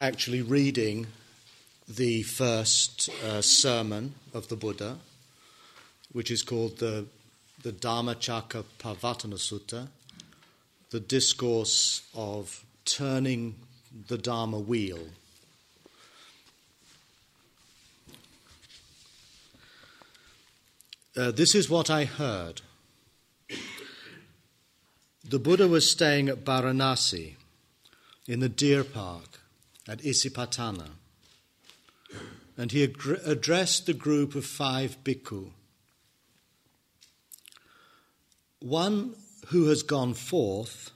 actually reading the first uh, sermon of the Buddha, which is called the, the Dhammacakkappavattana Sutta, the discourse of turning the Dharma wheel. Uh, this is what I heard. The Buddha was staying at Varanasi in the deer park at Isipatana, and he ad- addressed the group of five bhikkhu. One who has gone forth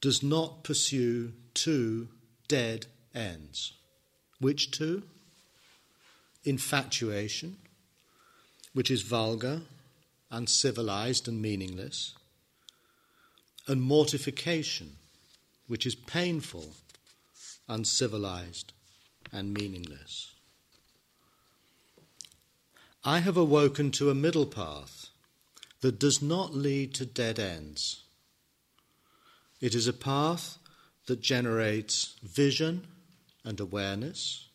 does not pursue two dead ends. Which two? Infatuation, which is vulgar, uncivilized, and meaningless, and mortification, which is painful, uncivilized, and meaningless. I have awoken to a middle path that does not lead to dead ends. It is a path that generates vision and awareness.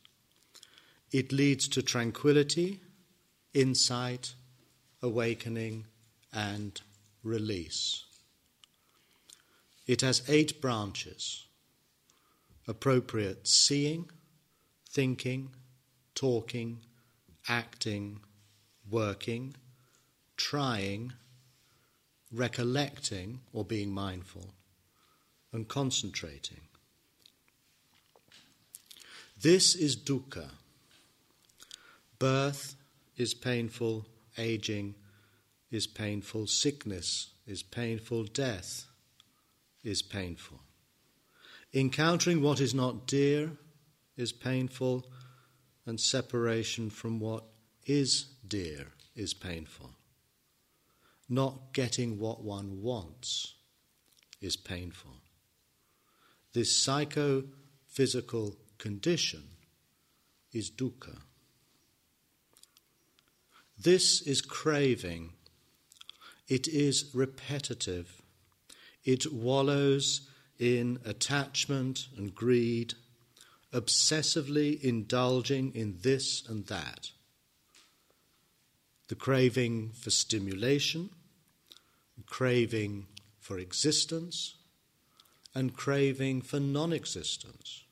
It leads to tranquility, insight, awakening, and release. It has eight branches appropriate seeing, thinking, talking, acting, working, trying, recollecting or being mindful, and concentrating. This is dukkha. Birth is painful, aging is painful, sickness is painful, death is painful. Encountering what is not dear is painful, and separation from what is dear is painful. Not getting what one wants is painful. This psychophysical condition is dukkha. This is craving. It is repetitive. It wallows in attachment and greed, obsessively indulging in this and that. The craving for stimulation, craving for existence, and craving for non existence.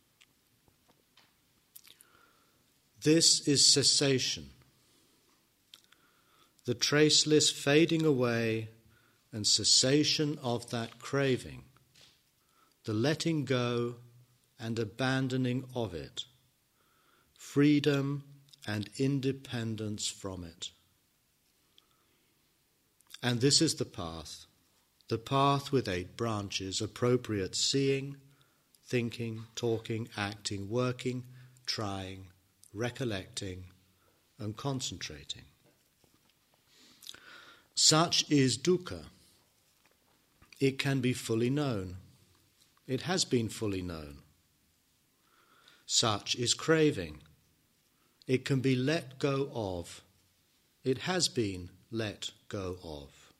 This is cessation, the traceless fading away and cessation of that craving the letting go and abandoning of it, freedom and independence from it. And this is the path, the path with eight branches appropriate seeing, thinking, talking, acting, working, trying, recollecting, and concentrating. Such is dukkha. It can be fully known it has been fully known. Such is craving. It can be let go of. It has been let go of.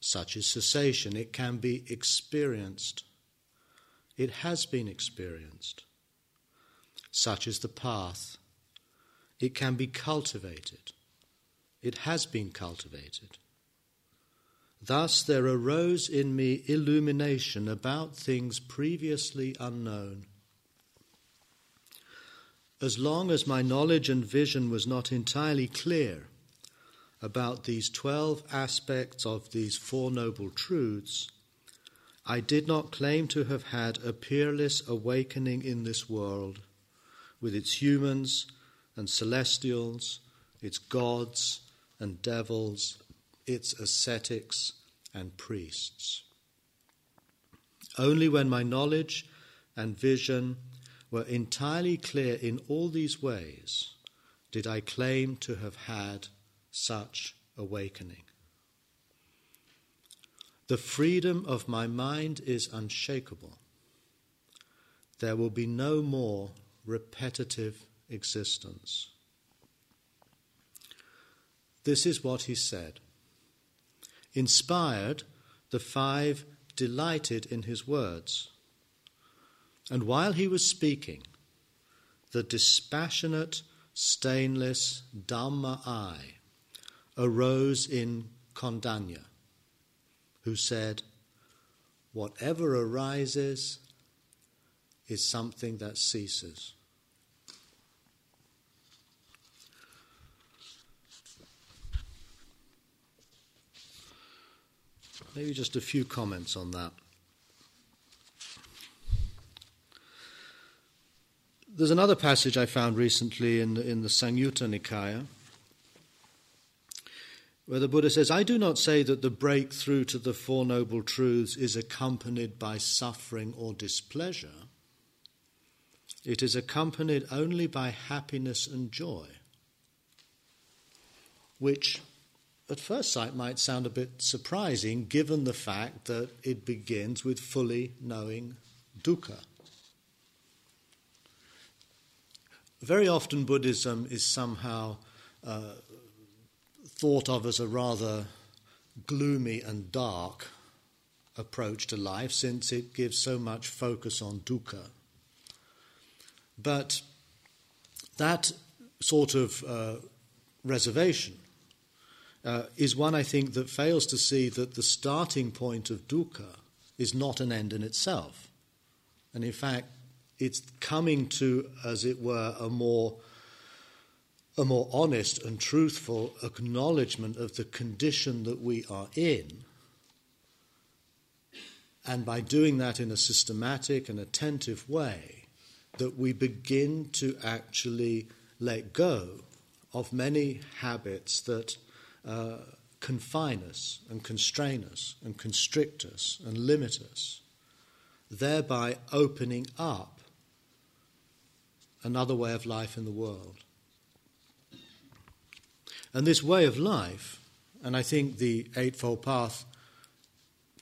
Such is cessation. It can be experienced. It has been experienced. Such is the path. It can be cultivated. It has been cultivated. Thus there arose in me illumination about things previously unknown. As long as my knowledge and vision was not entirely clear about these twelve aspects of these Four Noble Truths, I did not claim to have had a peerless awakening in this world, with its humans and celestials, its gods and devils, its ascetics and priests. Only when my knowledge and vision were entirely clear in all these ways did I claim to have had such awakening. The freedom of my mind is unshakable. There will be no more repetitive existence. This is what he said. Inspired, the five delighted in his words. And while he was speaking, the dispassionate, stainless Dhamma eye arose in Kondanya, who said, Whatever arises is something that ceases. Maybe just a few comments on that. There's another passage I found recently in the, in the Samyutta Nikaya where the Buddha says, I do not say that the breakthrough to the Four Noble Truths is accompanied by suffering or displeasure. It is accompanied only by happiness and joy, which at first sight might sound a bit surprising given the fact that it begins with fully knowing dukkha. Very often, Buddhism is somehow uh, thought of as a rather gloomy and dark approach to life since it gives so much focus on dukkha. But that sort of uh, reservation uh, is one I think that fails to see that the starting point of dukkha is not an end in itself. And in fact, it's coming to, as it were, a more a more honest and truthful acknowledgement of the condition that we are in. And by doing that in a systematic and attentive way, that we begin to actually let go of many habits that uh, confine us and constrain us and constrict us and limit us, thereby opening up another way of life in the world. And this way of life, and I think the Eightfold Path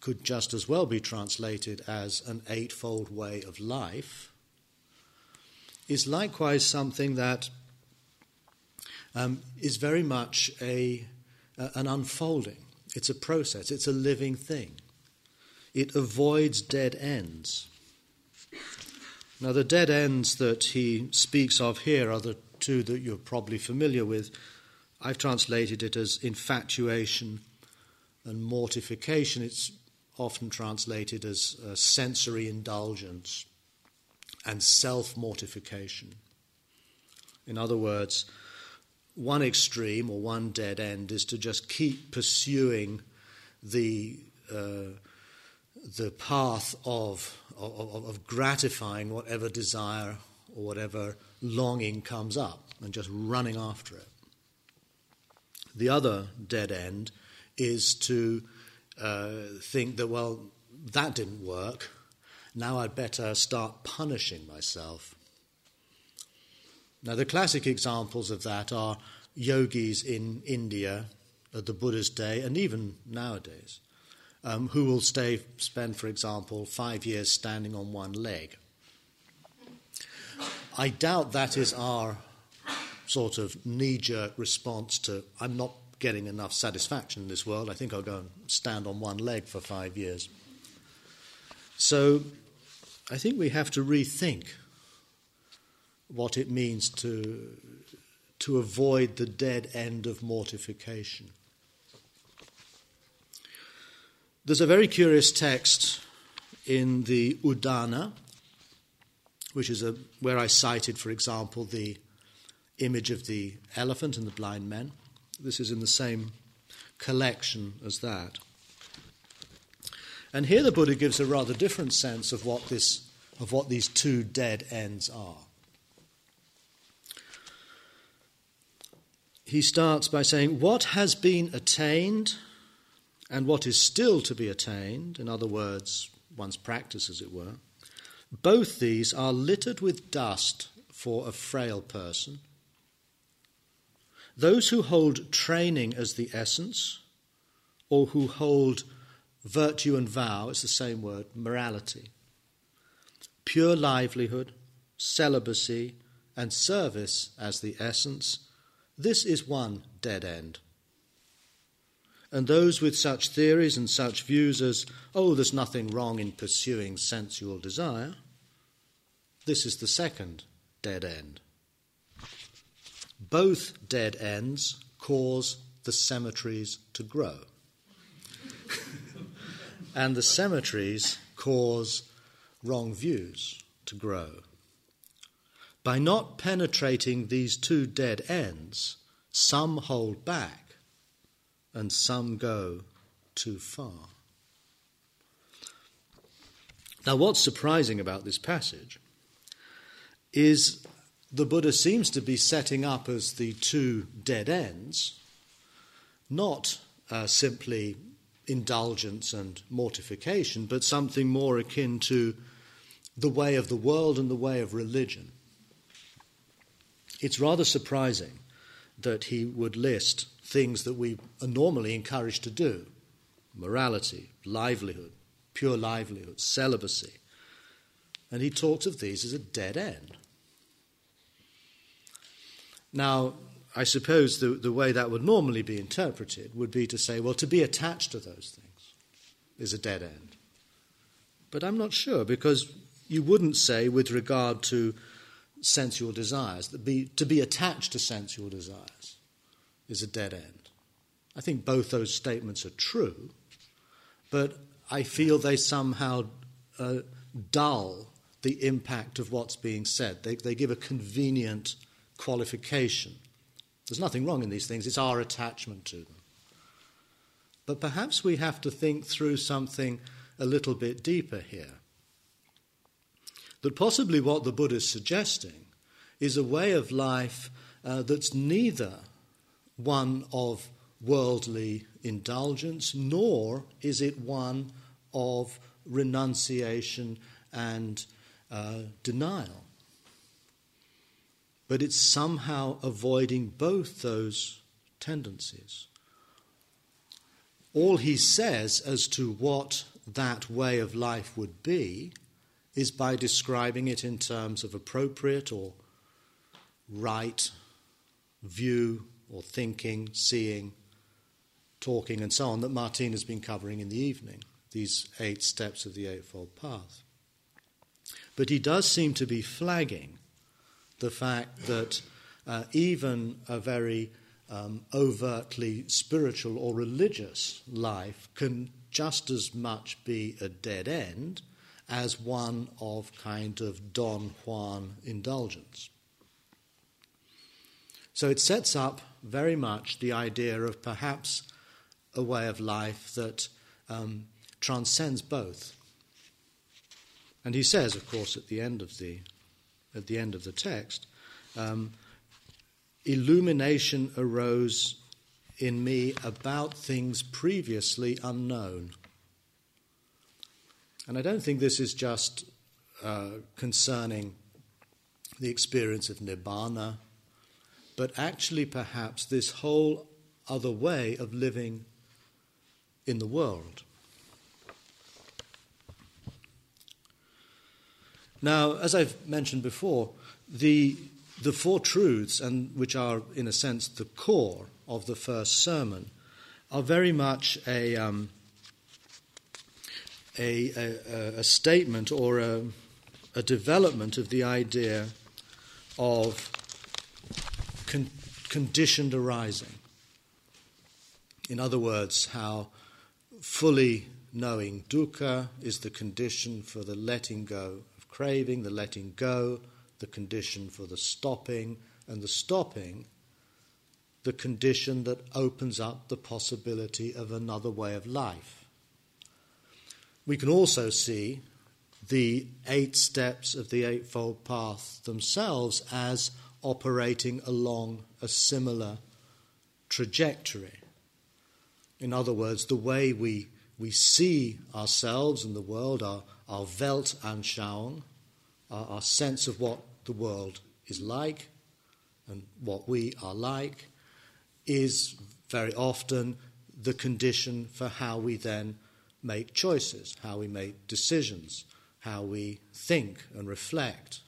could just as well be translated as an eightfold way of life, is likewise something that um, is very much a, uh, an unfolding. It's a process, it's a living thing. It avoids dead ends. Now, the dead ends that he speaks of here are the two that you're probably familiar with. I've translated it as infatuation and mortification. It's often translated as uh, sensory indulgence and self mortification. In other words, one extreme or one dead end is to just keep pursuing the, uh, the path of of, of gratifying whatever desire or whatever longing comes up and just running after it. The other dead end is to uh, think that, well, that didn't work. Now I'd better start punishing myself. Now, the classic examples of that are yogis in India at the Buddha's day and even nowadays um, who will stay, spend, for example, five years standing on one leg. I doubt that is our sort of knee jerk response to, I'm not getting enough satisfaction in this world. I think I'll go and stand on one leg for five years. So I think we have to rethink what it means to, to avoid the dead end of mortification. There's a very curious text in the Udana, which is a, where I cited, for example, the image of the elephant and the blind men. This is in the same collection as that. And here the Buddha gives a rather different sense of what, this, of what these two dead ends are. He starts by saying, What has been attained and what is still to be attained, in other words, one's practice, as it were, both these are littered with dust for a frail person. Those who hold training as the essence, or who hold virtue and vow, it's the same word, morality, pure livelihood, celibacy, and service as the essence, this is one dead end and those with such theories and such views as, oh, there's nothing wrong in pursuing sensual desire, This is the second dead end. Both dead ends cause the cemeteries to grow. and the cemeteries cause wrong views to grow. By not penetrating these two dead ends, some hold back and some go too far. Now, what's surprising about this passage is the Buddha seems to be setting up as the two dead ends, not uh, simply indulgence and mortification, but something more akin to the way of the world and the way of religion. It's rather surprising that he would list things that we are normally encouraged to do morality, livelihood, pure livelihood, celibacy. And he talks of these as a dead end. Now, I suppose the, the way that would normally be interpreted would be to say, well, to be attached to those things is a dead end. But I'm not sure because you wouldn't say, with regard to sensual desires, that be, to be attached to sensual desires is a dead end. I think both those statements are true, but I feel they somehow uh, dull the impact of what's being said. They, they give a convenient qualification. There's nothing wrong in these things, it's our attachment to them. But perhaps we have to think through something a little bit deeper here. That possibly what the Buddha is suggesting is a way of life uh, that's neither one of worldly indulgence, nor is it one of renunciation and uh, denial. But it's somehow avoiding both those tendencies. All he says as to what that way of life would be is by describing it in terms of appropriate or right view or thinking, seeing, talking, and so on that Martine has been covering in the evening, these eight steps of the Eightfold Path. But he does seem to be flagging the fact that uh, even a very um, overtly spiritual or religious life can just as much be a dead end as one of kind of Don Juan indulgence. So it sets up very much the idea of perhaps a way of life that um, transcends both. And he says, of course, at the end of the, at the, end of the text, um, illumination arose in me about things previously unknown. And I don't think this is just uh, concerning the experience of nibbana, but actually perhaps this whole other way of living in the world. Now, as I've mentioned before, the, the four truths, and which are, in a sense, the core of the first sermon, are very much a, um, a, a, a, statement or a, a development of the idea of con- conditioned arising. In other words, how fully knowing dukkha is the condition for the letting go of craving, the letting go, the condition for the stopping, and the stopping, the condition that opens up the possibility of another way of life. We can also see the eight steps of the Eightfold Path themselves as operating along a similar trajectory. In other words, the way we, we see ourselves and the world, our, our Weltanschauung, our, our sense of what the world is like and what we are like, is very often the condition for how we then make choices, how we make decisions, how we think and reflect.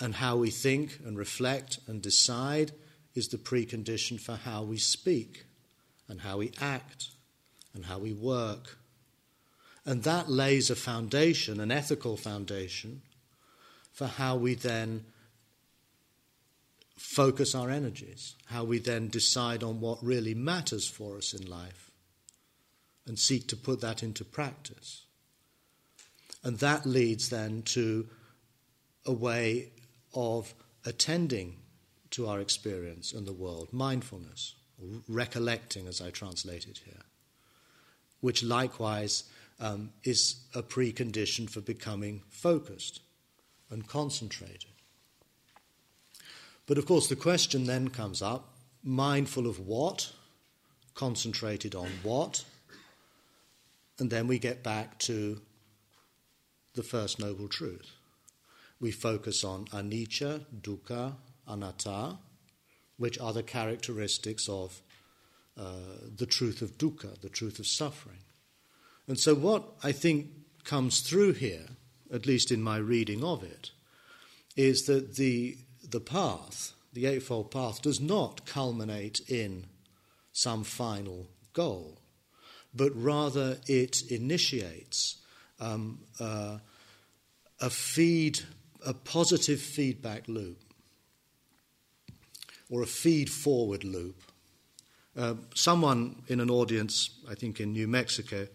And how we think and reflect and decide is the precondition for how we speak and how we act and how we work. And that lays a foundation, an ethical foundation, for how we then focus our energies, how we then decide on what really matters for us in life and seek to put that into practice. And that leads then to a way of attending to our experience and the world, mindfulness, recollecting, as I translate it here, which likewise um, is a precondition for becoming focused and concentrated. But of course, the question then comes up mindful of what? Concentrated on what? And then we get back to the first noble truth. We focus on anicca, dukkha, anatta, which are the characteristics of uh, the truth of dukkha, the truth of suffering. And so, what I think comes through here, at least in my reading of it, is that the, the path, the Eightfold Path, does not culminate in some final goal, but rather it initiates um, uh, a feed, a positive feedback loop, or a feed forward loop. Uh, someone in an audience, I think in New Mexico,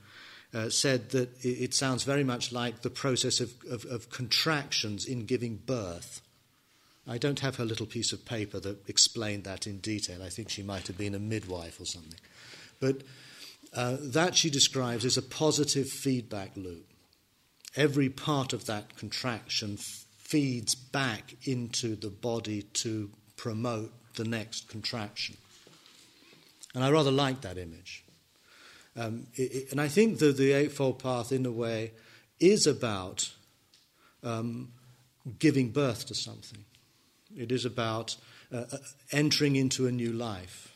uh, said that it, sounds very much like the process of, of, of, contractions in giving birth. I don't have her little piece of paper that explained that in detail. I think she might have been a midwife or something. But uh, that she describes as a positive feedback loop. Every part of that contraction f- feeds back into the body to promote the next contraction. And I rather like that image. Um, it, and I think that the Eightfold Path, in a way, is about um, giving birth to something. It is about uh, uh, entering into a new life.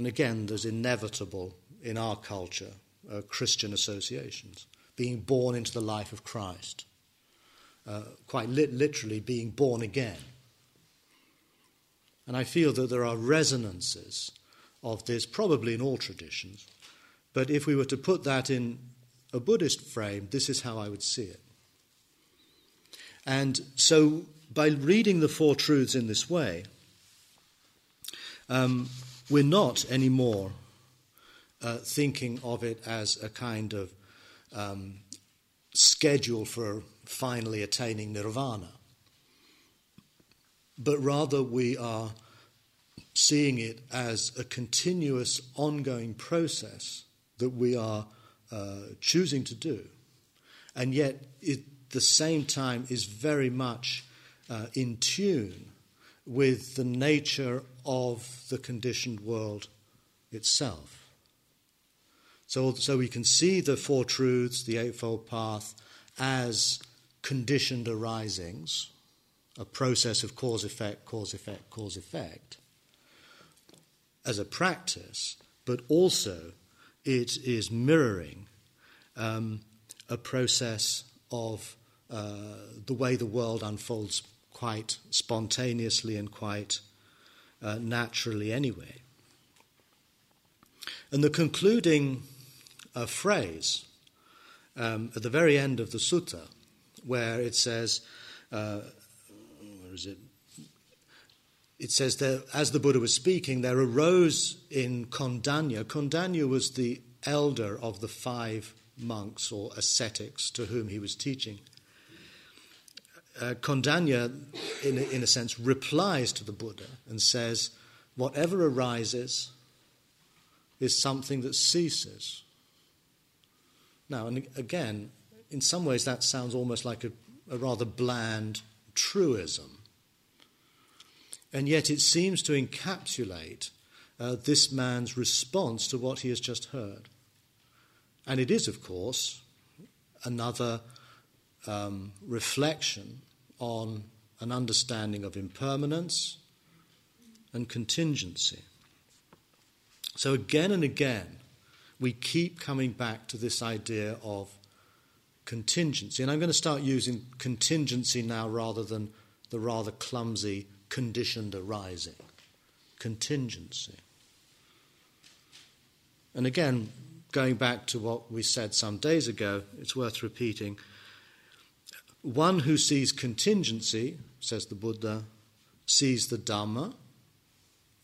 And again, there's inevitable in our culture uh, Christian associations. Being born into the life of Christ. Uh, quite literally, being born again. And I feel that there are resonances of this, probably in all traditions. But if we were to put that in a Buddhist frame, this is how I would see it. And so, by reading the Four Truths in this way, um, we're not anymore uh, thinking of it as a kind of um, schedule for finally attaining nirvana, but rather we are seeing it as a continuous, ongoing process that we are uh, choosing to do. And yet, at the same time, is very much uh, in tune with the nature of the conditioned world itself. So, so we can see the Four Truths, the Eightfold Path, as conditioned arisings, a process of cause effect, cause effect, cause effect as a practice, but also it is mirroring um, a process of uh, the way the world unfolds quite spontaneously and quite uh, naturally, anyway. And the concluding uh, phrase um, at the very end of the sutta, where it says, uh, where is it? it says that as the Buddha was speaking, there arose in Kondanya. Kondanya was the elder of the five monks or ascetics to whom he was teaching. Uh, Kondanya, in in a sense, replies to the Buddha and says, Whatever arises is something that ceases. Now, and again, in some ways, that sounds almost like a, a rather bland truism. And yet it seems to encapsulate uh, this man's response to what he has just heard. And it is, of course, another um, reflection on an understanding of impermanence and contingency. So, again and again, we keep coming back to this idea of contingency. And I'm going to start using contingency now rather than the rather clumsy conditioned arising, contingency. And again, going back to what we said some days ago, it's worth repeating. One who sees contingency, says the Buddha, sees the Dhamma,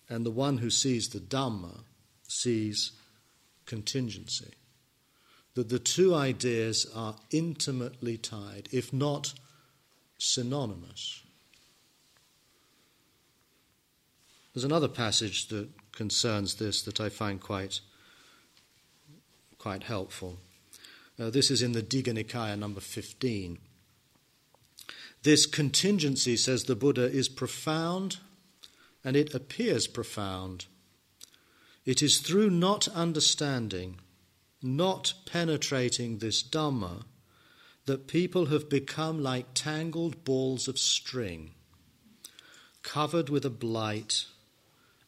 and the one who sees the Dhamma sees contingency. That the two ideas are intimately tied, if not synonymous. There's another passage that concerns this that I find quite, quite helpful. Uh, this is in the Digha Nikaya number 15. This contingency, says the Buddha, is profound and it appears profound. It is through not understanding, not penetrating this Dhamma, that people have become like tangled balls of string, covered with a blight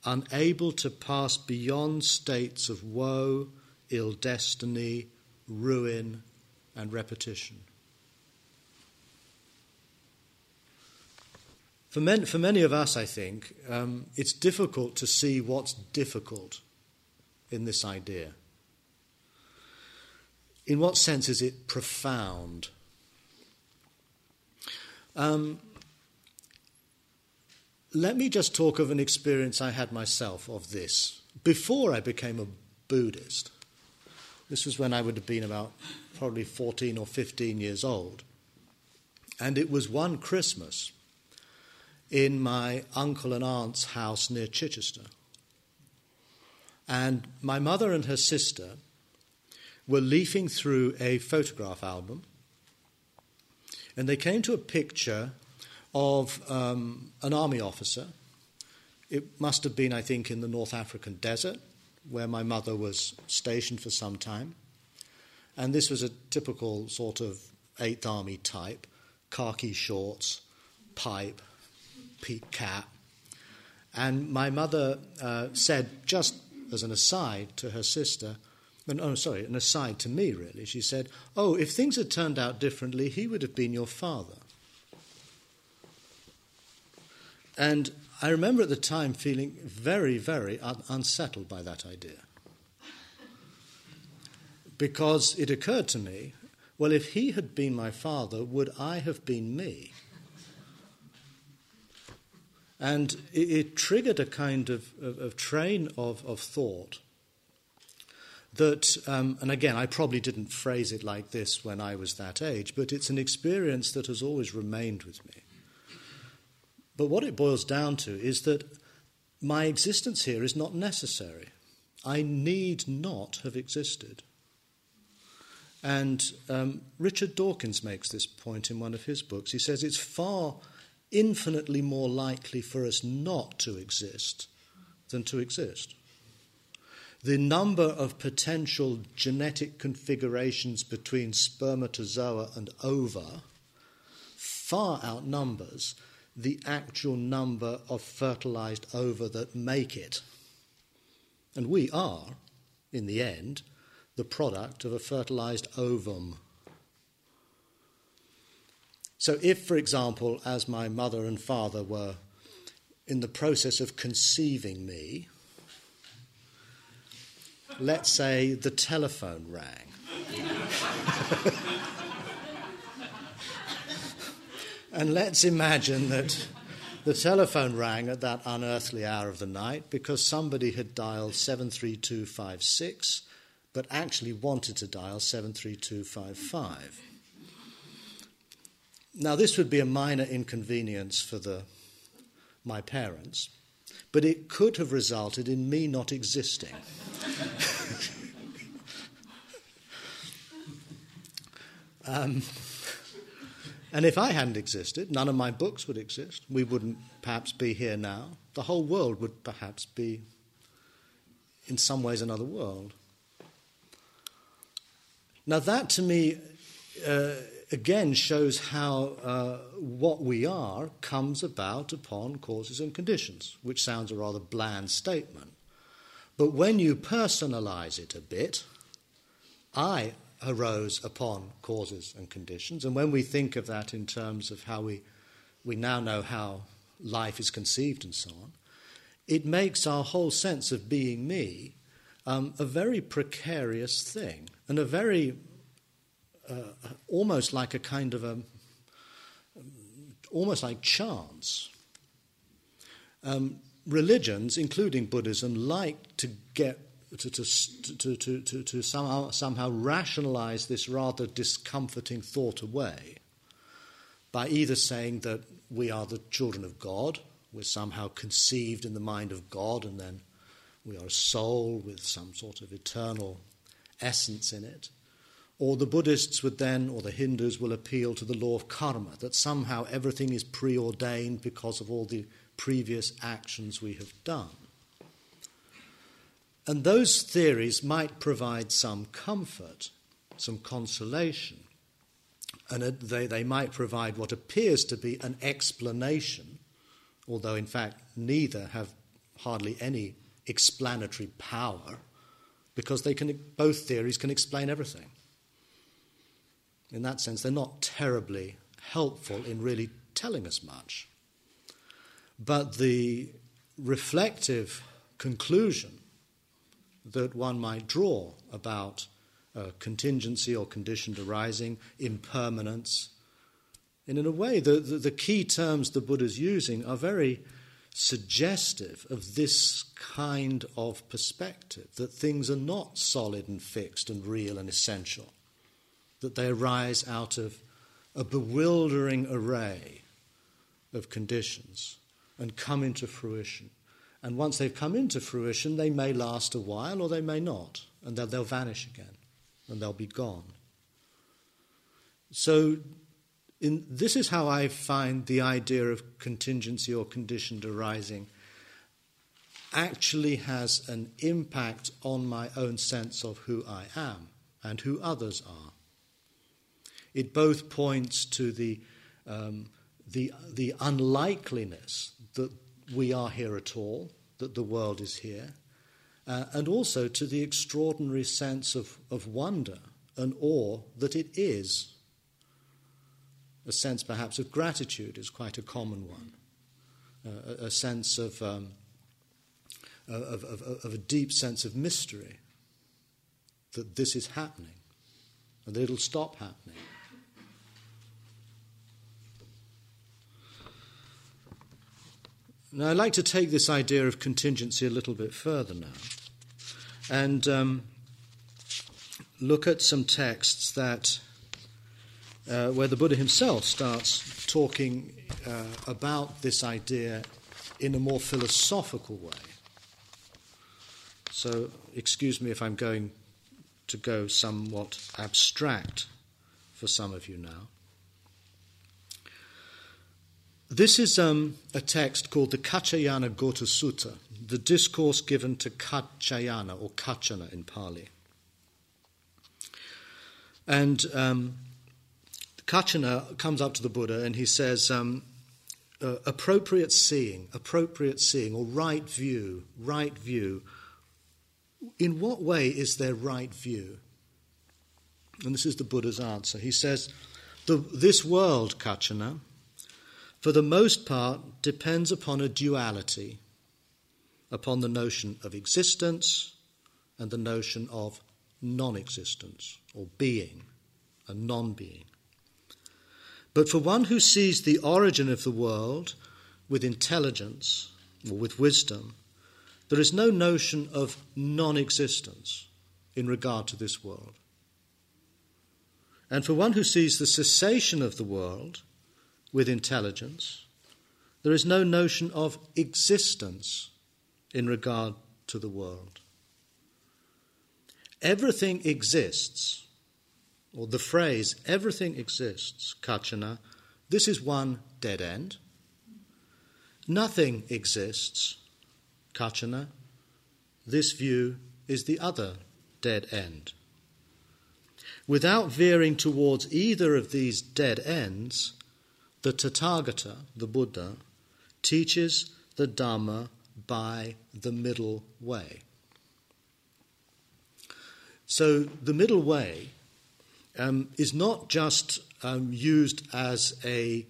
unable to pass beyond states of woe, ill destiny, ruin, and repetition. For, men, for many of us, I think, um, it's difficult to see what's difficult in this idea. In what sense is it profound? Um, let me just talk of an experience I had myself of this before I became a Buddhist. This was when I would have been about probably 14 or 15 years old. And it was one Christmas in my uncle and aunt's house near Chichester. And my mother and her sister were leafing through a photograph album, and they came to a picture of um, an army officer. It must have been, I think, in the North African desert, where my mother was stationed for some time. And this was a typical sort of Eighth Army type khaki shorts, pipe, peak cap. And my mother uh, said, just as an aside to her sister, oh, sorry, an aside to me, really, she said, Oh, if things had turned out differently, he would have been your father. And I remember at the time feeling very, very un- unsettled by that idea. Because it occurred to me well, if he had been my father, would I have been me? And it, it triggered a kind of, of, of train of, of thought that, um, and again, I probably didn't phrase it like this when I was that age, but it's an experience that has always remained with me. But what it boils down to is that my existence here is not necessary. I need not have existed. And um, Richard Dawkins makes this point in one of his books. He says it's far infinitely more likely for us not to exist than to exist. The number of potential genetic configurations between spermatozoa and ova far outnumbers the actual number of fertilized ova that make it. And we are, in the end, the product of a fertilized ovum. So, if, for example, as my mother and father were in the process of conceiving me, let's say the telephone rang. And let's imagine that the telephone rang at that unearthly hour of the night because somebody had dialed 73256 but actually wanted to dial 73255. Now, this would be a minor inconvenience for the, my parents, but it could have resulted in me not existing. um, and if I hadn't existed, none of my books would exist. We wouldn't perhaps be here now. The whole world would perhaps be, in some ways, another world. Now, that to me, uh, again, shows how uh, what we are comes about upon causes and conditions, which sounds a rather bland statement. But when you personalize it a bit, I arose upon causes and conditions. And when we think of that in terms of how we, we now know how life is conceived and so on, it makes our whole sense of being me um, a very precarious thing and a very, uh, almost like a kind of a, almost like chance. Um, religions, including Buddhism, like to get to, to, to, to, to, somehow, somehow rationalize this rather discomforting thought away by either saying that we are the children of God, we're somehow conceived in the mind of God, and then we are a soul with some sort of eternal essence in it. Or the Buddhists would then, or the Hindus will appeal to the law of karma, that somehow everything is preordained because of all the previous actions we have done. And those theories might provide some comfort, some consolation, and they, they might provide what appears to be an explanation, although in fact neither have hardly any explanatory power, because they can, both theories can explain everything. In that sense, they're not terribly helpful in really telling us much. But the reflective conclusion that one might draw about contingency or conditioned arising, impermanence. And in a way, the, the, the key terms the Buddha is using are very suggestive of this kind of perspective that things are not solid and fixed and real and essential, that they arise out of a bewildering array of conditions and come into fruition. And once they've come into fruition, they may last a while or they may not, and they'll, they'll vanish again and they'll be gone. So, in, this is how I find the idea of contingency or conditioned arising actually has an impact on my own sense of who I am and who others are. It both points to the, um, the, the unlikeliness that we are here at all, that the world is here, uh, and also to the extraordinary sense of, of wonder and awe that it is. A sense perhaps of gratitude is quite a common one, uh, a, a, sense of, um, of, of, of a deep sense of mystery that this is happening and that it'll stop happening. Now, I'd like to take this idea of contingency a little bit further now and um, look at some texts that uh, where the Buddha himself starts talking uh, about this idea in a more philosophical way. So, excuse me if I'm going to go somewhat abstract for some of you now. This is um, a text called the Kaccayana Gotta Sutta, the discourse given to Kaccayana or Kaccana in Pali. And um, Kaccana comes up to the Buddha and he says, um, uh, appropriate seeing, appropriate seeing, or right view, right view. In what way is there right view? And this is the Buddha's answer. He says, This world, Kaccana, for the most part, depends upon a duality, upon the notion of existence and the notion of non existence or being and non being. But for one who sees the origin of the world with intelligence or with wisdom, there is no notion of non existence in regard to this world. And for one who sees the cessation of the world with intelligence, there is no notion of existence in regard to the world. Everything exists, or the phrase everything exists, Kaccana, this is one dead end. Nothing exists, Kaccana, this view is the other dead end. Without veering towards either of these dead ends, the Tathagata, the Buddha, teaches the Dhamma by the middle way. So the middle way um, is not just um, used as a,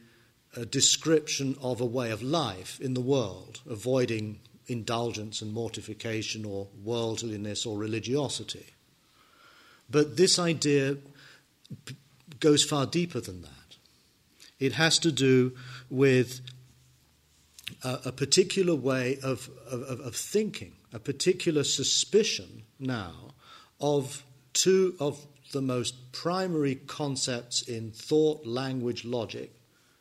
a description of a way of life in the world, avoiding indulgence and mortification or worldliness or religiosity. But this idea goes far deeper than that. It has to do with a, a particular way of, of, of thinking, a particular suspicion now of two of the most primary concepts in thought, language, logic,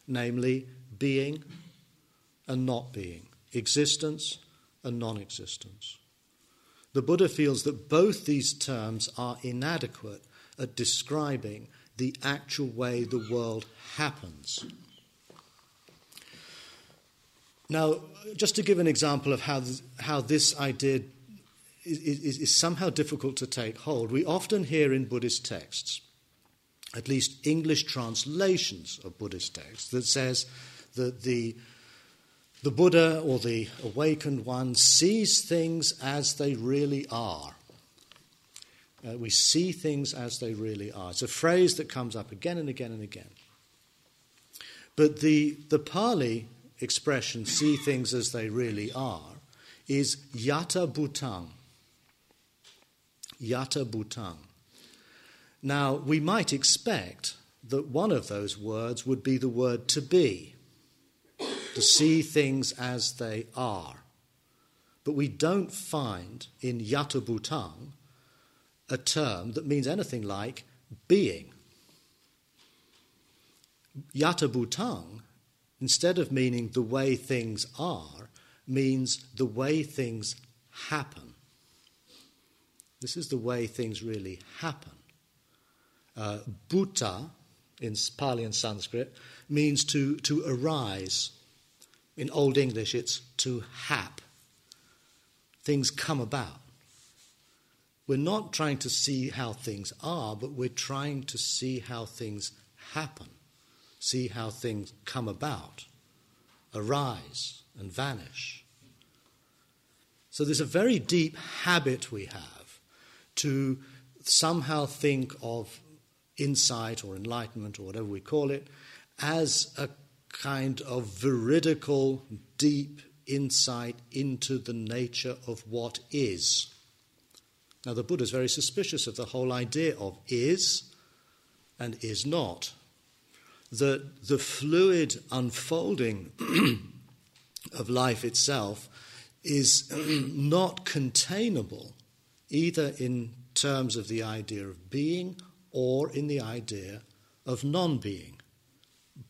namely being and not being, existence and non existence. The Buddha feels that both these terms are inadequate at describing the actual way the world happens. Now, just to give an example of how, how this idea is, is, is somehow difficult to take hold, we often hear in Buddhist texts, at least English translations of Buddhist texts, that says that the, the Buddha or the awakened one sees things as they really are. Uh, we see things as they really are. It's a phrase that comes up again and again and again. But the, the Pali expression, see things as they really are, is yata bhutang. Yata bhutang. Now, we might expect that one of those words would be the word to be, to see things as they are. But we don't find in yata bhutang a term that means anything like being. Yata bhutang instead of meaning the way things are, means the way things happen. This is the way things really happen. Uh, bhuta, in Pali and Sanskrit, means to, to arise. In Old English, it's to hap. Things come about. We're not trying to see how things are, but we're trying to see how things happen see how things come about, arise, and vanish. So there's a very deep habit we have to somehow think of insight or enlightenment or whatever we call it as a kind of veridical, deep insight into the nature of what is. Now, the Buddha is very suspicious of the whole idea of is and is not that the fluid unfolding of life itself is not containable either in terms of the idea of being or in the idea of non being.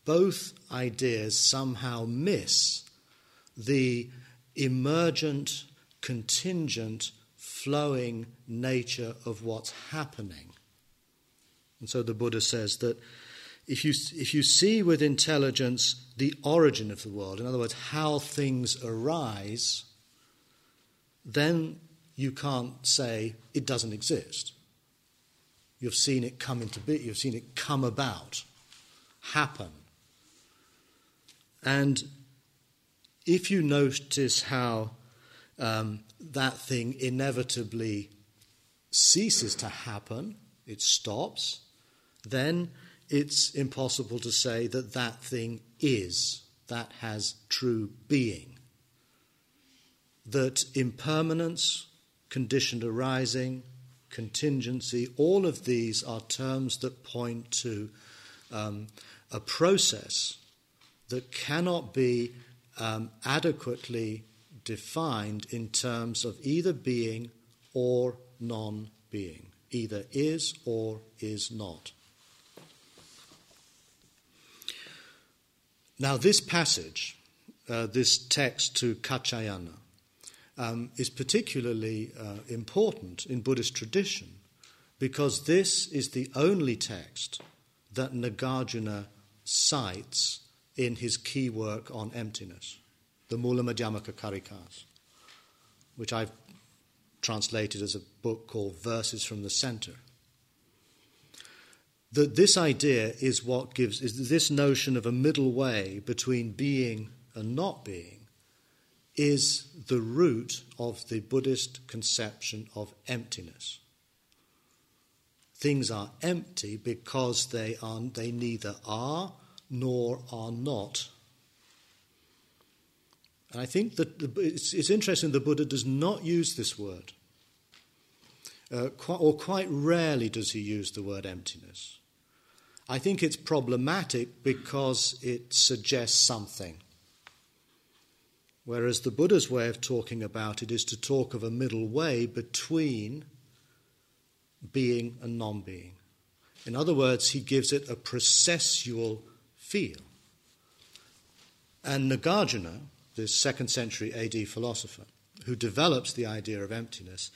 Both ideas somehow miss the emergent, contingent, flowing nature of what's happening. And so the Buddha says that if you, if you see with intelligence the origin of the world, in other words, how things arise, then you can't say it doesn't exist. You've seen it come into being, you've seen it come about, happen. And if you notice how um, that thing inevitably ceases to happen, it stops, then it's impossible to say that that thing is, that has true being. That impermanence, conditioned arising, contingency, all of these are terms that point to um, a process that cannot be um, adequately defined in terms of either being or non being, either is or is not. Now, this passage, uh, this text to Kaccayana, um, is particularly uh, important in Buddhist tradition because this is the only text that Nagarjuna cites in his key work on emptiness, the Mula Madhyamaka Karikas, which I've translated as a book called Verses from the Center that this idea is what gives is this notion of a middle way between being and not being is the root of the Buddhist conception of emptiness. Things are empty because they are they neither are nor are not. And I think that the, it's, it's, interesting the Buddha does not use this word, uh, quite, or quite rarely does he use the word emptiness. I think it's problematic because it suggests something. Whereas the Buddha's way of talking about it is to talk of a middle way between being and non being. In other words, he gives it a processual feel. And Nagarjuna, this second century AD philosopher, who develops the idea of emptiness,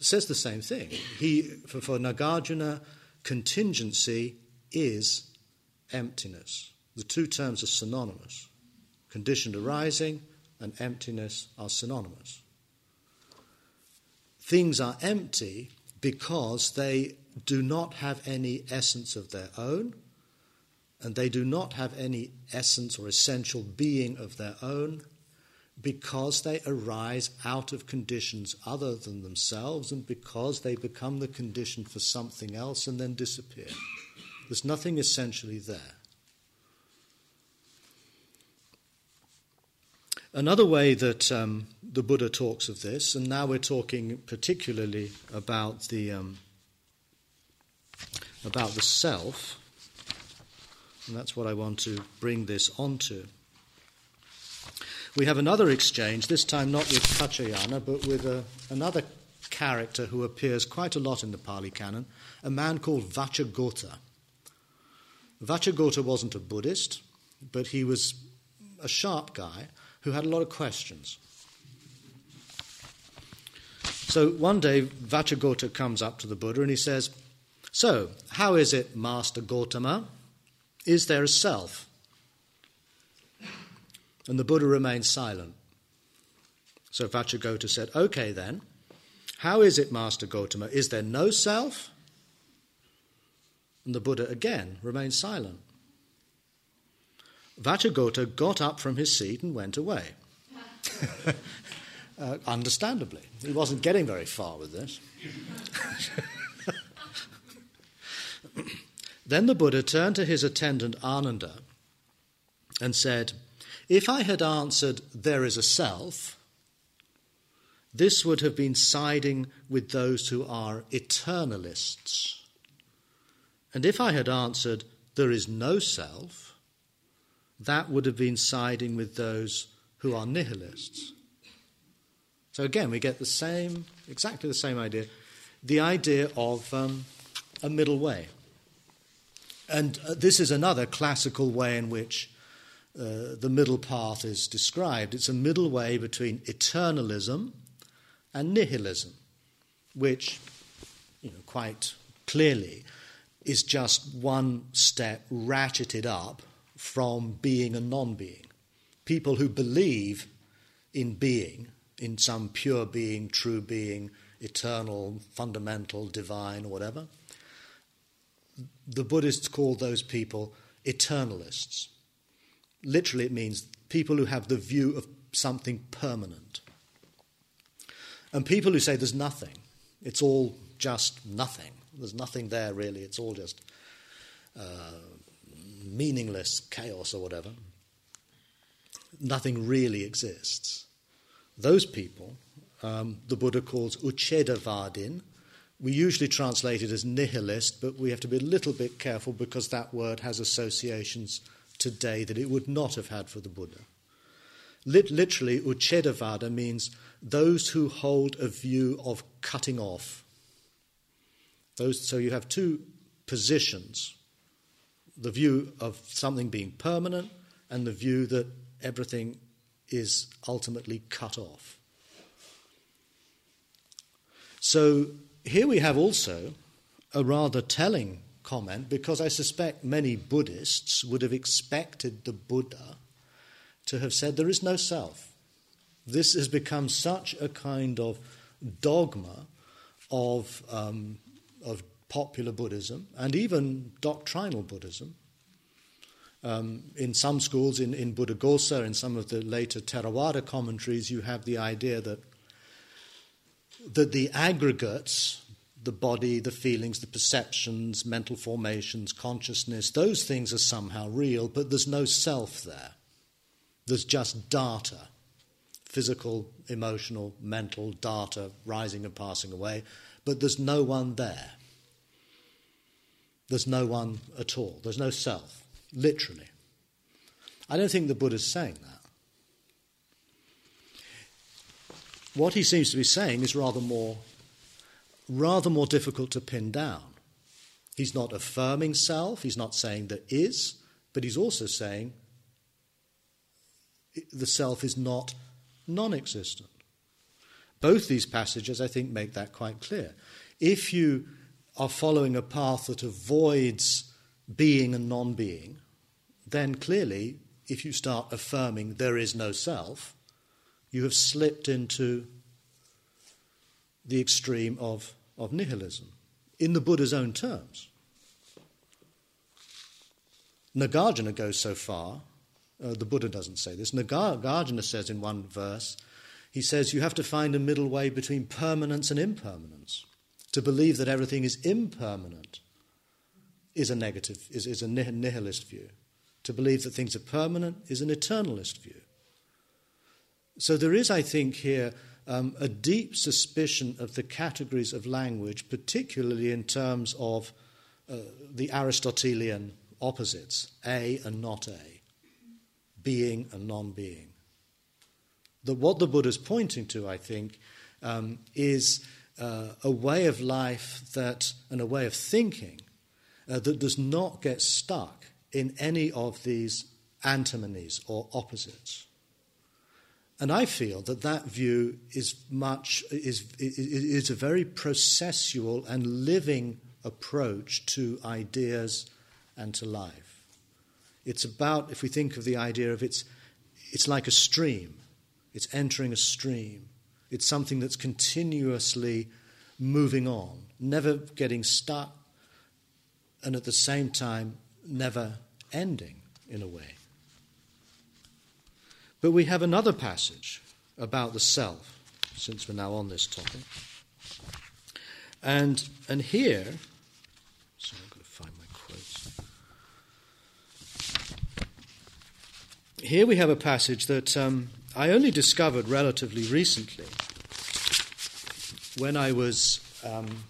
says the same thing. He, for, for Nagarjuna, contingency is emptiness. The two terms are synonymous. Conditioned arising and emptiness are synonymous. Things are empty because they do not have any essence of their own, and they do not have any essence or essential being of their own because they arise out of conditions other than themselves and because they become the condition for something else and then disappear. There's nothing essentially there. Another way that um, the Buddha talks of this, and now we're talking particularly about the um, about the self, and that's what I want to bring this onto. We have another exchange, this time not with Kaccayana, but with a, another character who appears quite a lot in the Pali Canon, a man called Vacchagotta. Vacchagotta wasn't a Buddhist, but he was a sharp guy who had a lot of questions. So one day, Vacchagotta comes up to the Buddha and he says, So, how is it, Master Gautama? Is there a self? And the Buddha remained silent. So Vacchagotta said, Okay then, how is it, Master Gautama? Is there no self? And the Buddha again remained silent. Vacchagotta got up from his seat and went away. uh, understandably, he wasn't getting very far with this. then the Buddha turned to his attendant Ananda and said, If I had answered, There is a self, this would have been siding with those who are eternalists. And if I had answered, There is no self, that would have been siding with those who are nihilists. So again, we get the same, exactly the same idea, the idea of um, a middle way. And uh, this is another classical way in which uh, the middle path is described. It's a middle way between eternalism and nihilism, which, you know, quite clearly is just one step ratcheted up from being and non being. People who believe in being, in some pure being, true being, eternal, fundamental, divine, whatever. The Buddhists call those people eternalists. Literally, it means people who have the view of something permanent. And people who say there's nothing, it's all just nothing. There's nothing there really, it's all just uh, meaningless chaos or whatever, nothing really exists. Those people, um, the Buddha calls Ucchedavadin. We usually translate it as nihilist, but we have to be a little bit careful because that word has associations today that it would not have had for the Buddha. Lit- literally, Ucchedavada means those who hold a view of cutting off. Those, so you have two positions the view of something being permanent and the view that everything is ultimately cut off. So here we have also a rather telling comment because I suspect many Buddhists would have expected the Buddha to have said there is no self. This has become such a kind of dogma of, um, of popular Buddhism and even doctrinal Buddhism. Um, in some schools, in, in Buddhaghosa, in some of the later Theravada commentaries, you have the idea that, that the aggregates, the body, the feelings, the perceptions, mental formations, consciousness, those things are somehow real, but there's no self there. There's just data physical, emotional, mental data rising and passing away, but there's no one there. there's no one at all, there's no self, literally. I don't think the Buddha's saying that. What he seems to be saying is rather more, rather more difficult to pin down. He's not affirming self, he's not saying there is, but he's also saying the self is not non existent. Both these passages, I think, make that quite clear. If you are following a path that avoids being and non being, then clearly, if you start affirming there is no self, you have slipped into the extreme of, of nihilism in the Buddha's own terms. Nagarjuna goes so far, uh, the Buddha doesn't say this. Nagarjuna says in one verse, he says you have to find a middle way between permanence and impermanence. To believe that everything is impermanent is a negative, is, is a nihilist view. To believe that things are permanent is an eternalist view. So there is, I think, here um, a deep suspicion of the categories of language, particularly in terms of uh, the Aristotelian opposites, a and not a, being and non being. That what the Buddha is pointing to, I think, um, is uh, a way of life that, and a way of thinking uh, that does not get stuck in any of these antinomies or opposites. And I feel that that view is much is, is a very processual and living approach to ideas and to life. It's about, if we think of the idea of it's, it's like a stream, it's entering a stream. It's something that's continuously moving on, never getting stuck, and at the same time, never ending in a way. But we have another passage about the self, since we're now on this topic. And, and here, sorry, I've got to find my quotes. Here we have a passage that um, I only discovered relatively recently when I was um,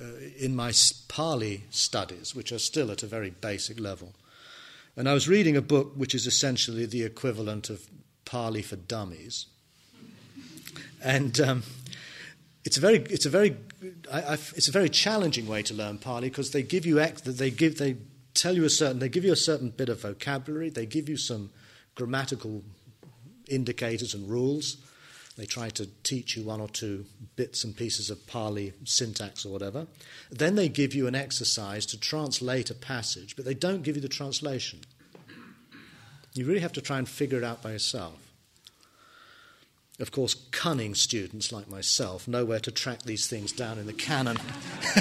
uh, in my Pali studies, which are still at a very basic level. And I was reading a book which is essentially the equivalent of Pali for dummies. And um, it's a very, it's a very, I, it's a very challenging way to learn Pali because they give you, ex, they give, they tell you a certain, they give you a certain bit of vocabulary, they give you some grammatical indicators and rules. They try to teach you one or two bits and pieces of Pali syntax or whatever. Then they give you an exercise to translate a passage, but they don't give you the translation. You really have to try and figure it out by yourself. Of course, cunning students like myself know where to track these things down in the canon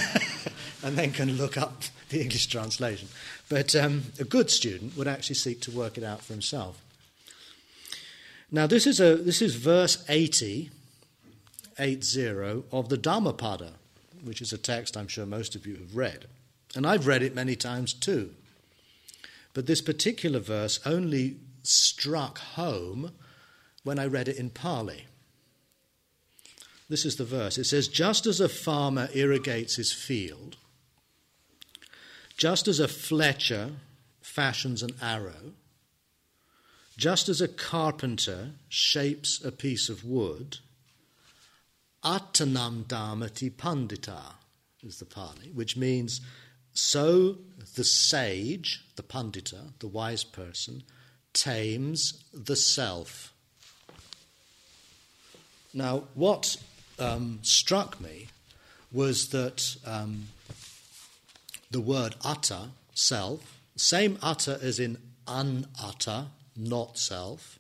and then can look up the English translation. But um, a good student would actually seek to work it out for himself. Now, this is, a, this is verse 80, 80 of the Dhammapada, which is a text I'm sure most of you have read. And I've read it many times too. But this particular verse only struck home when I read it in Pali. This is the verse. It says, Just as a farmer irrigates his field, just as a fletcher fashions an arrow, just as a carpenter shapes a piece of wood, Attanam dhamati pandita is the Pali, which means so the sage, the pandita, the wise person, tames the self. Now, what um, struck me was that um, the word atta, self, same atta as in anatta, not self.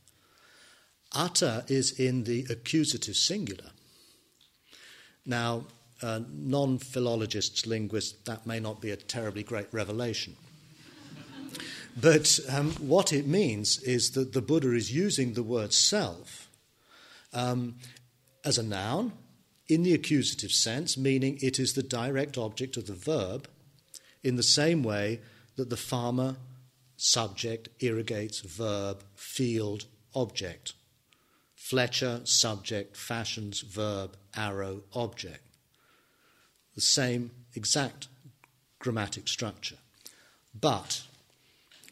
Atta is in the accusative singular. Now, uh, non philologists, linguists, that may not be a terribly great revelation. but um, what it means is that the Buddha is using the word self um, as a noun in the accusative sense, meaning it is the direct object of the verb, in the same way that the farmer subject, irrigates, verb, field, object. Fletcher, subject, fashions, verb, arrow, object. The same exact grammatic structure. But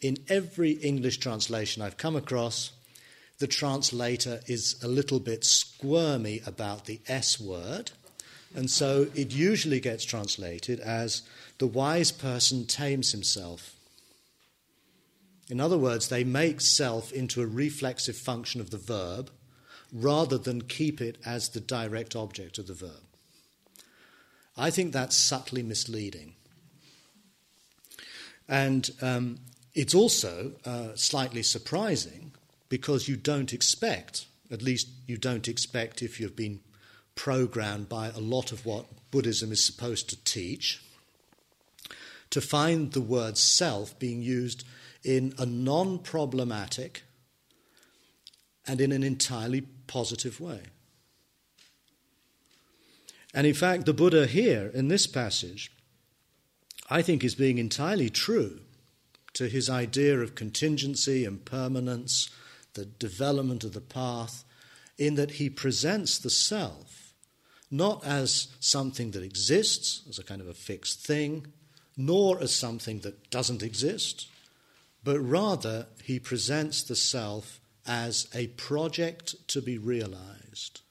in every English translation I've come across, the translator is a little bit squirmy about the S word, and so it usually gets translated as the wise person tames himself. In other words, they make self into a reflexive function of the verb rather than keep it as the direct object of the verb. I think that's subtly misleading. And um, it's also uh, slightly surprising because you don't expect, at least you don't expect if you've been programmed by a lot of what Buddhism is supposed to teach, to find the word self being used in a non problematic and in an entirely positive way. And in fact, the Buddha here in this passage, I think, is being entirely true to his idea of contingency, impermanence, the development of the path, in that he presents the self not as something that exists, as a kind of a fixed thing, nor as something that doesn't exist, but rather he presents the self as a project to be realized,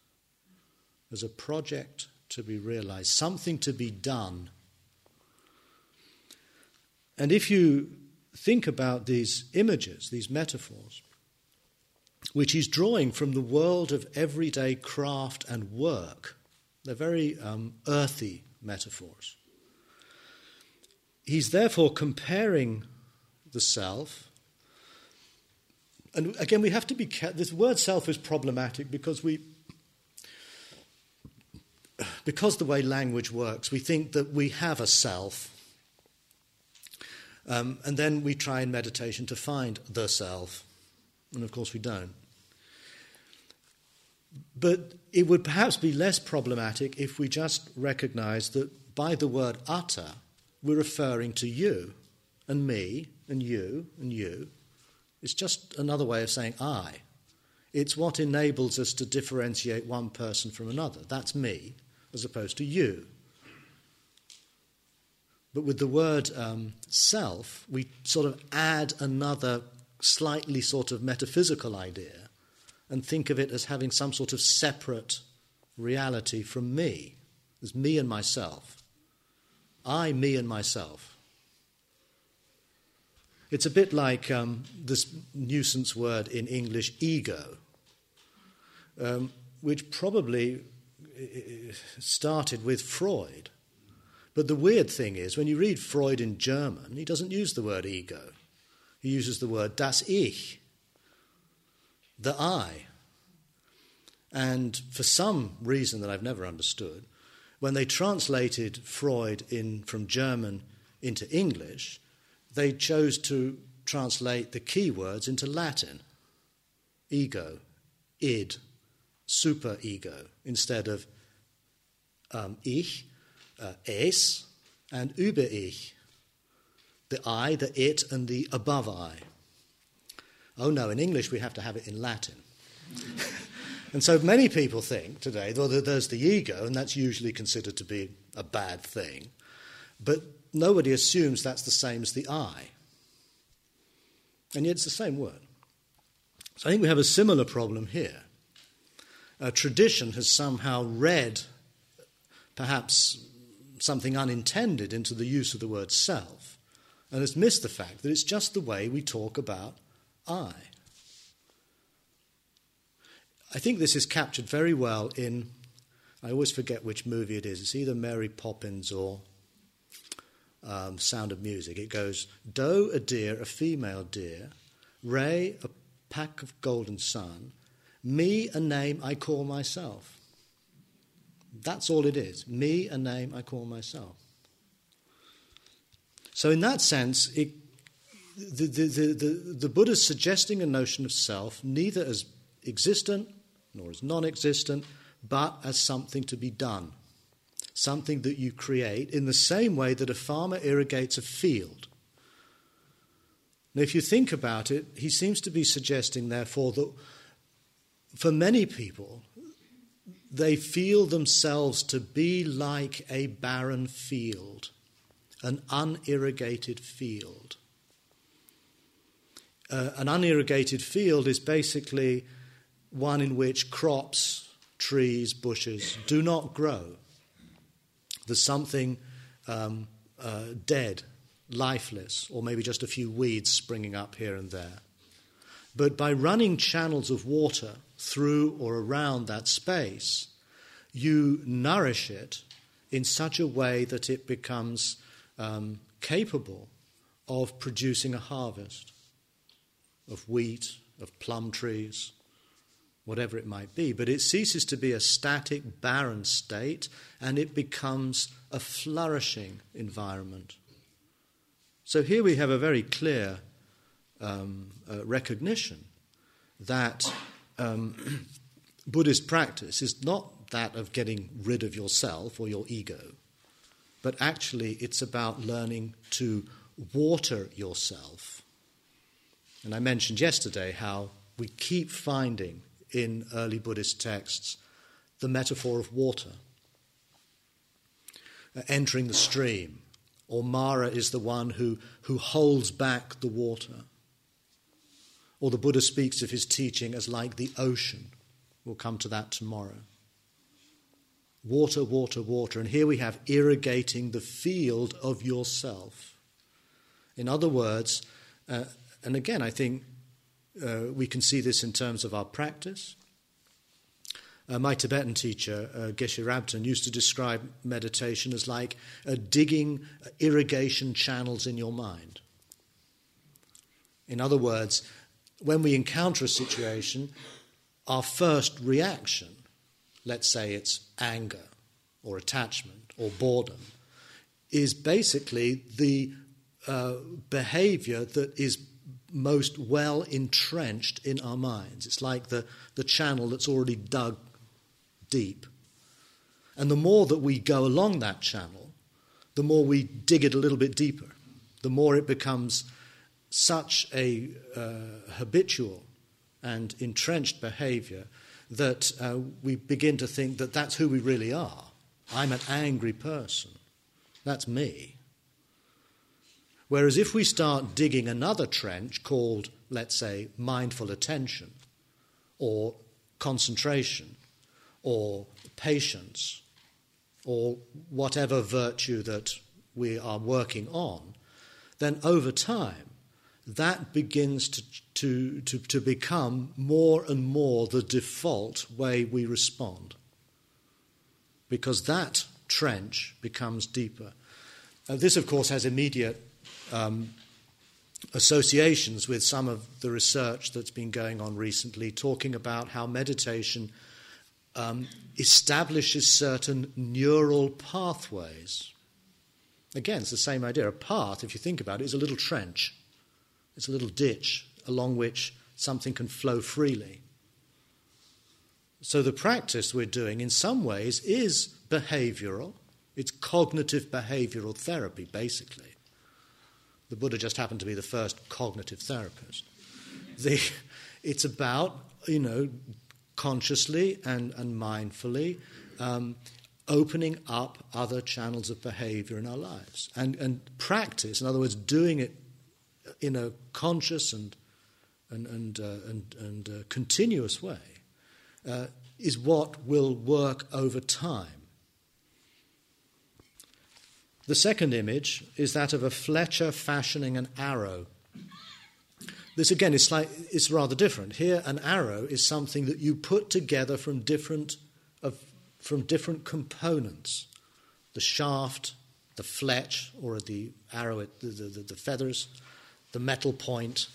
as a project to be realized, something to be done. And if you think about these images, these metaphors, which he's drawing from the world of everyday craft and work, they're very um, earthy metaphors. He's therefore comparing the self. And again, we have to be careful. This word self is problematic because we, because the way language works, we think that we have a self. Um, and then we try in meditation to find the self. And of course, we don't. But it would perhaps be less problematic if we just recognize that by the word atta, we're referring to you and me and you and you. It's just another way of saying I. It's what enables us to differentiate one person from another. That's me, as opposed to you. But with the word um, self, we sort of add another slightly sort of metaphysical idea and think of it as having some sort of separate reality from me, as me and myself. I, me, and myself. It's a bit like um, this nuisance word in English, ego, um, which probably started with Freud. But the weird thing is, when you read Freud in German, he doesn't use the word ego. He uses the word das Ich, the I. And for some reason that I've never understood, when they translated Freud in, from German into English, they chose to translate the key words into Latin ego, id, super ego, instead of um, ich, uh, es, and über ich, the I, the it, and the above I. Oh no, in English we have to have it in Latin. and so many people think today that there's the ego, and that's usually considered to be a bad thing. But nobody assumes that's the same as the I. And yet it's the same word. So I think we have a similar problem here. A tradition has somehow read perhaps something unintended into the use of the word self and has missed the fact that it's just the way we talk about I. I think this is captured very well in, I always forget which movie it is. It's either Mary Poppins or um, Sound of Music. It goes doe, a deer, a female deer, ray, a pack of golden sun, me, a name I call myself. That's all it is. Me, a name I call myself. So, in that sense, it, the, the, the, the, the Buddha's suggesting a notion of self neither as existent nor as non existent, but as something to be done something that you create, in the same way that a farmer irrigates a field. Now, if you think about it, he seems to be suggesting, therefore, that for many people, they feel themselves to be like a barren field, an unirrigated field. Uh, an unirrigated field is basically one in which crops, trees, bushes do not grow. There's something um, uh, dead, lifeless, or maybe just a few weeds springing up here and there. But by running channels of water through or around that space, you nourish it in such a way that it becomes um, capable of producing a harvest of wheat, of plum trees, whatever it might be. But it ceases to be a static, barren state and it becomes a flourishing environment. So here we have a very clear um, uh, recognition that um, Buddhist practice is not that of getting rid of yourself or your ego, but actually it's about learning to water yourself. And I mentioned yesterday how we keep finding in early Buddhist texts the metaphor of water. Uh, entering the stream, or Mara is the one who, who holds back the water. Or the Buddha speaks of his teaching as like the ocean. We'll come to that tomorrow. Water, water, water. And here we have irrigating the field of yourself. In other words, uh, and again, I think uh, we can see this in terms of our practice. Uh, my Tibetan teacher, uh, Geshe Rabten, used to describe meditation as like uh, digging irrigation channels in your mind. In other words, when we encounter a situation, our first reaction, let's say it's anger or attachment or boredom, is basically the uh, behavior that is most well entrenched in our minds. It's like the, the channel that's already dug deep. And the more that we go along that channel, the more we dig it a little bit deeper, the more it becomes such a uh, habitual and entrenched behavior that uh, we begin to think that that's who we really are. I'm an angry person. That's me. Whereas if we start digging another trench called, let's say, mindful attention or concentration or patience or whatever virtue that we are working on, then over time that begins to, to, to, to become more and more the default way we respond. Because that trench becomes deeper. Uh, this, of course, has immediate um, associations with some of the research that's been going on recently, talking about how meditation um, establishes certain neural pathways. Again, it's the same idea. A path, if you think about it, is a little trench. It's a little ditch along which something can flow freely. So the practice we're doing, in some ways, is behavioral. It's cognitive behavioral therapy, basically. The Buddha just happened to be the first cognitive therapist. The, it's about, you know, consciously and, and mindfully um, opening up other channels of behavior in our lives. And, and practice, in other words, doing it in a conscious and, and, and, uh, and, and uh, continuous way, uh, is what will work over time. The second image is that of a Fletcher fashioning an arrow. This again is like, it's rather different. Here, an arrow is something that you put together from different, of, from different components the shaft, the fletch, or the arrow, the, the, the feathers, the metal point,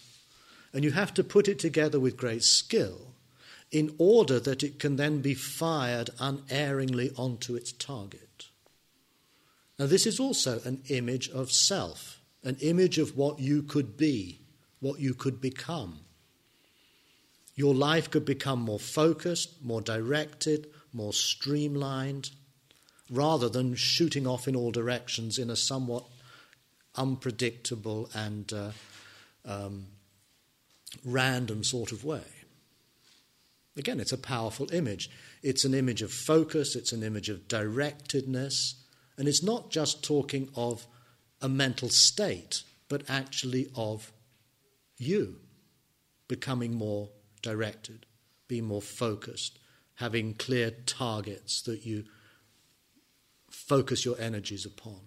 and you have to put it together with great skill in order that it can then be fired unerringly onto its target. Now, this is also an image of self, an image of what you could be, what you could become. Your life could become more focused, more directed, more streamlined, rather than shooting off in all directions in a somewhat unpredictable and uh, um, random sort of way. Again, it's a powerful image. It's an image of focus, it's an image of directedness, and it's not just talking of a mental state, but actually of you becoming more directed, being more focused, having clear targets that you focus your energies upon.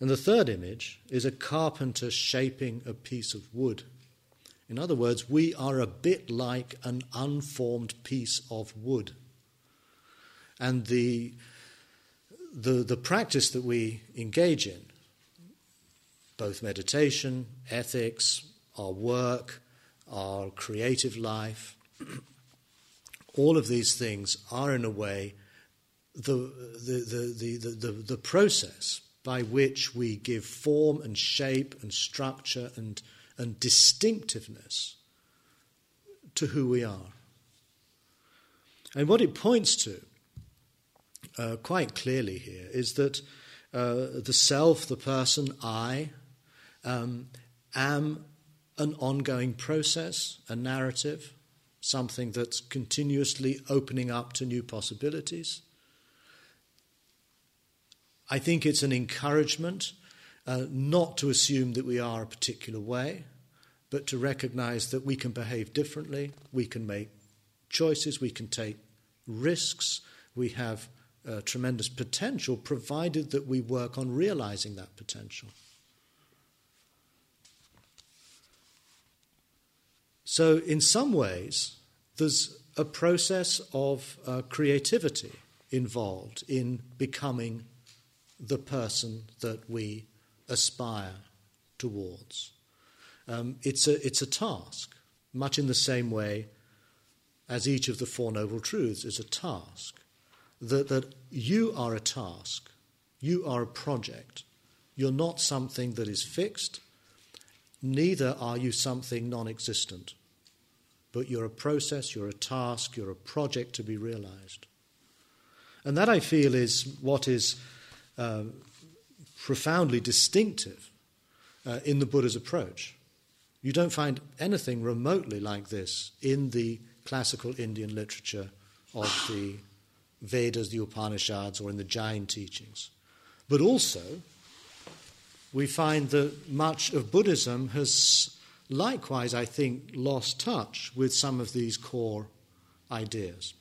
And the third image is a carpenter shaping a piece of wood. In other words, we are a bit like an unformed piece of wood. And the, the, the practice that we engage in, both meditation, ethics, our work, our creative life, all of these things are, in a way, the, the, the, the, the, the process by which we give form and shape and structure and, and distinctiveness to who we are. And what it points to uh, quite clearly here is that uh, the self, the person, I, um, am an ongoing process, a narrative, something that's continuously opening up to new possibilities. I think it's an encouragement uh, not to assume that we are a particular way, but to recognize that we can behave differently, we can make choices, we can take risks, we have uh, tremendous potential, provided that we work on realizing that potential. So, in some ways, there's a process of uh, creativity involved in becoming the person that we aspire towards. Um, it's, a, it's a task, much in the same way as each of the Four Noble Truths is a task. That, that you are a task, you are a project. You're not something that is fixed, neither are you something non existent. But you're a process, you're a task, you're a project to be realized. And that I feel is what is uh, profoundly distinctive uh, in the Buddha's approach. You don't find anything remotely like this in the classical Indian literature of the Vedas, the Upanishads, or in the Jain teachings. But also, we find that much of Buddhism has likewise, I think, lost touch with some of these core ideas.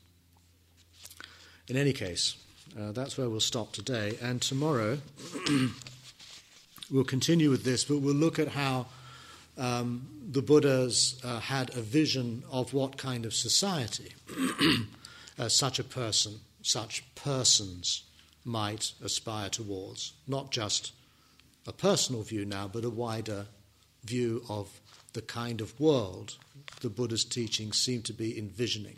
In any case, uh, that's where we'll stop today. And tomorrow, we'll continue with this, but we'll look at how um, the Buddhas uh, had a vision of what kind of society uh, such a person, such persons might aspire towards. Not just a personal view now, but a wider view of the kind of world the Buddha's teachings seem to be envisioning.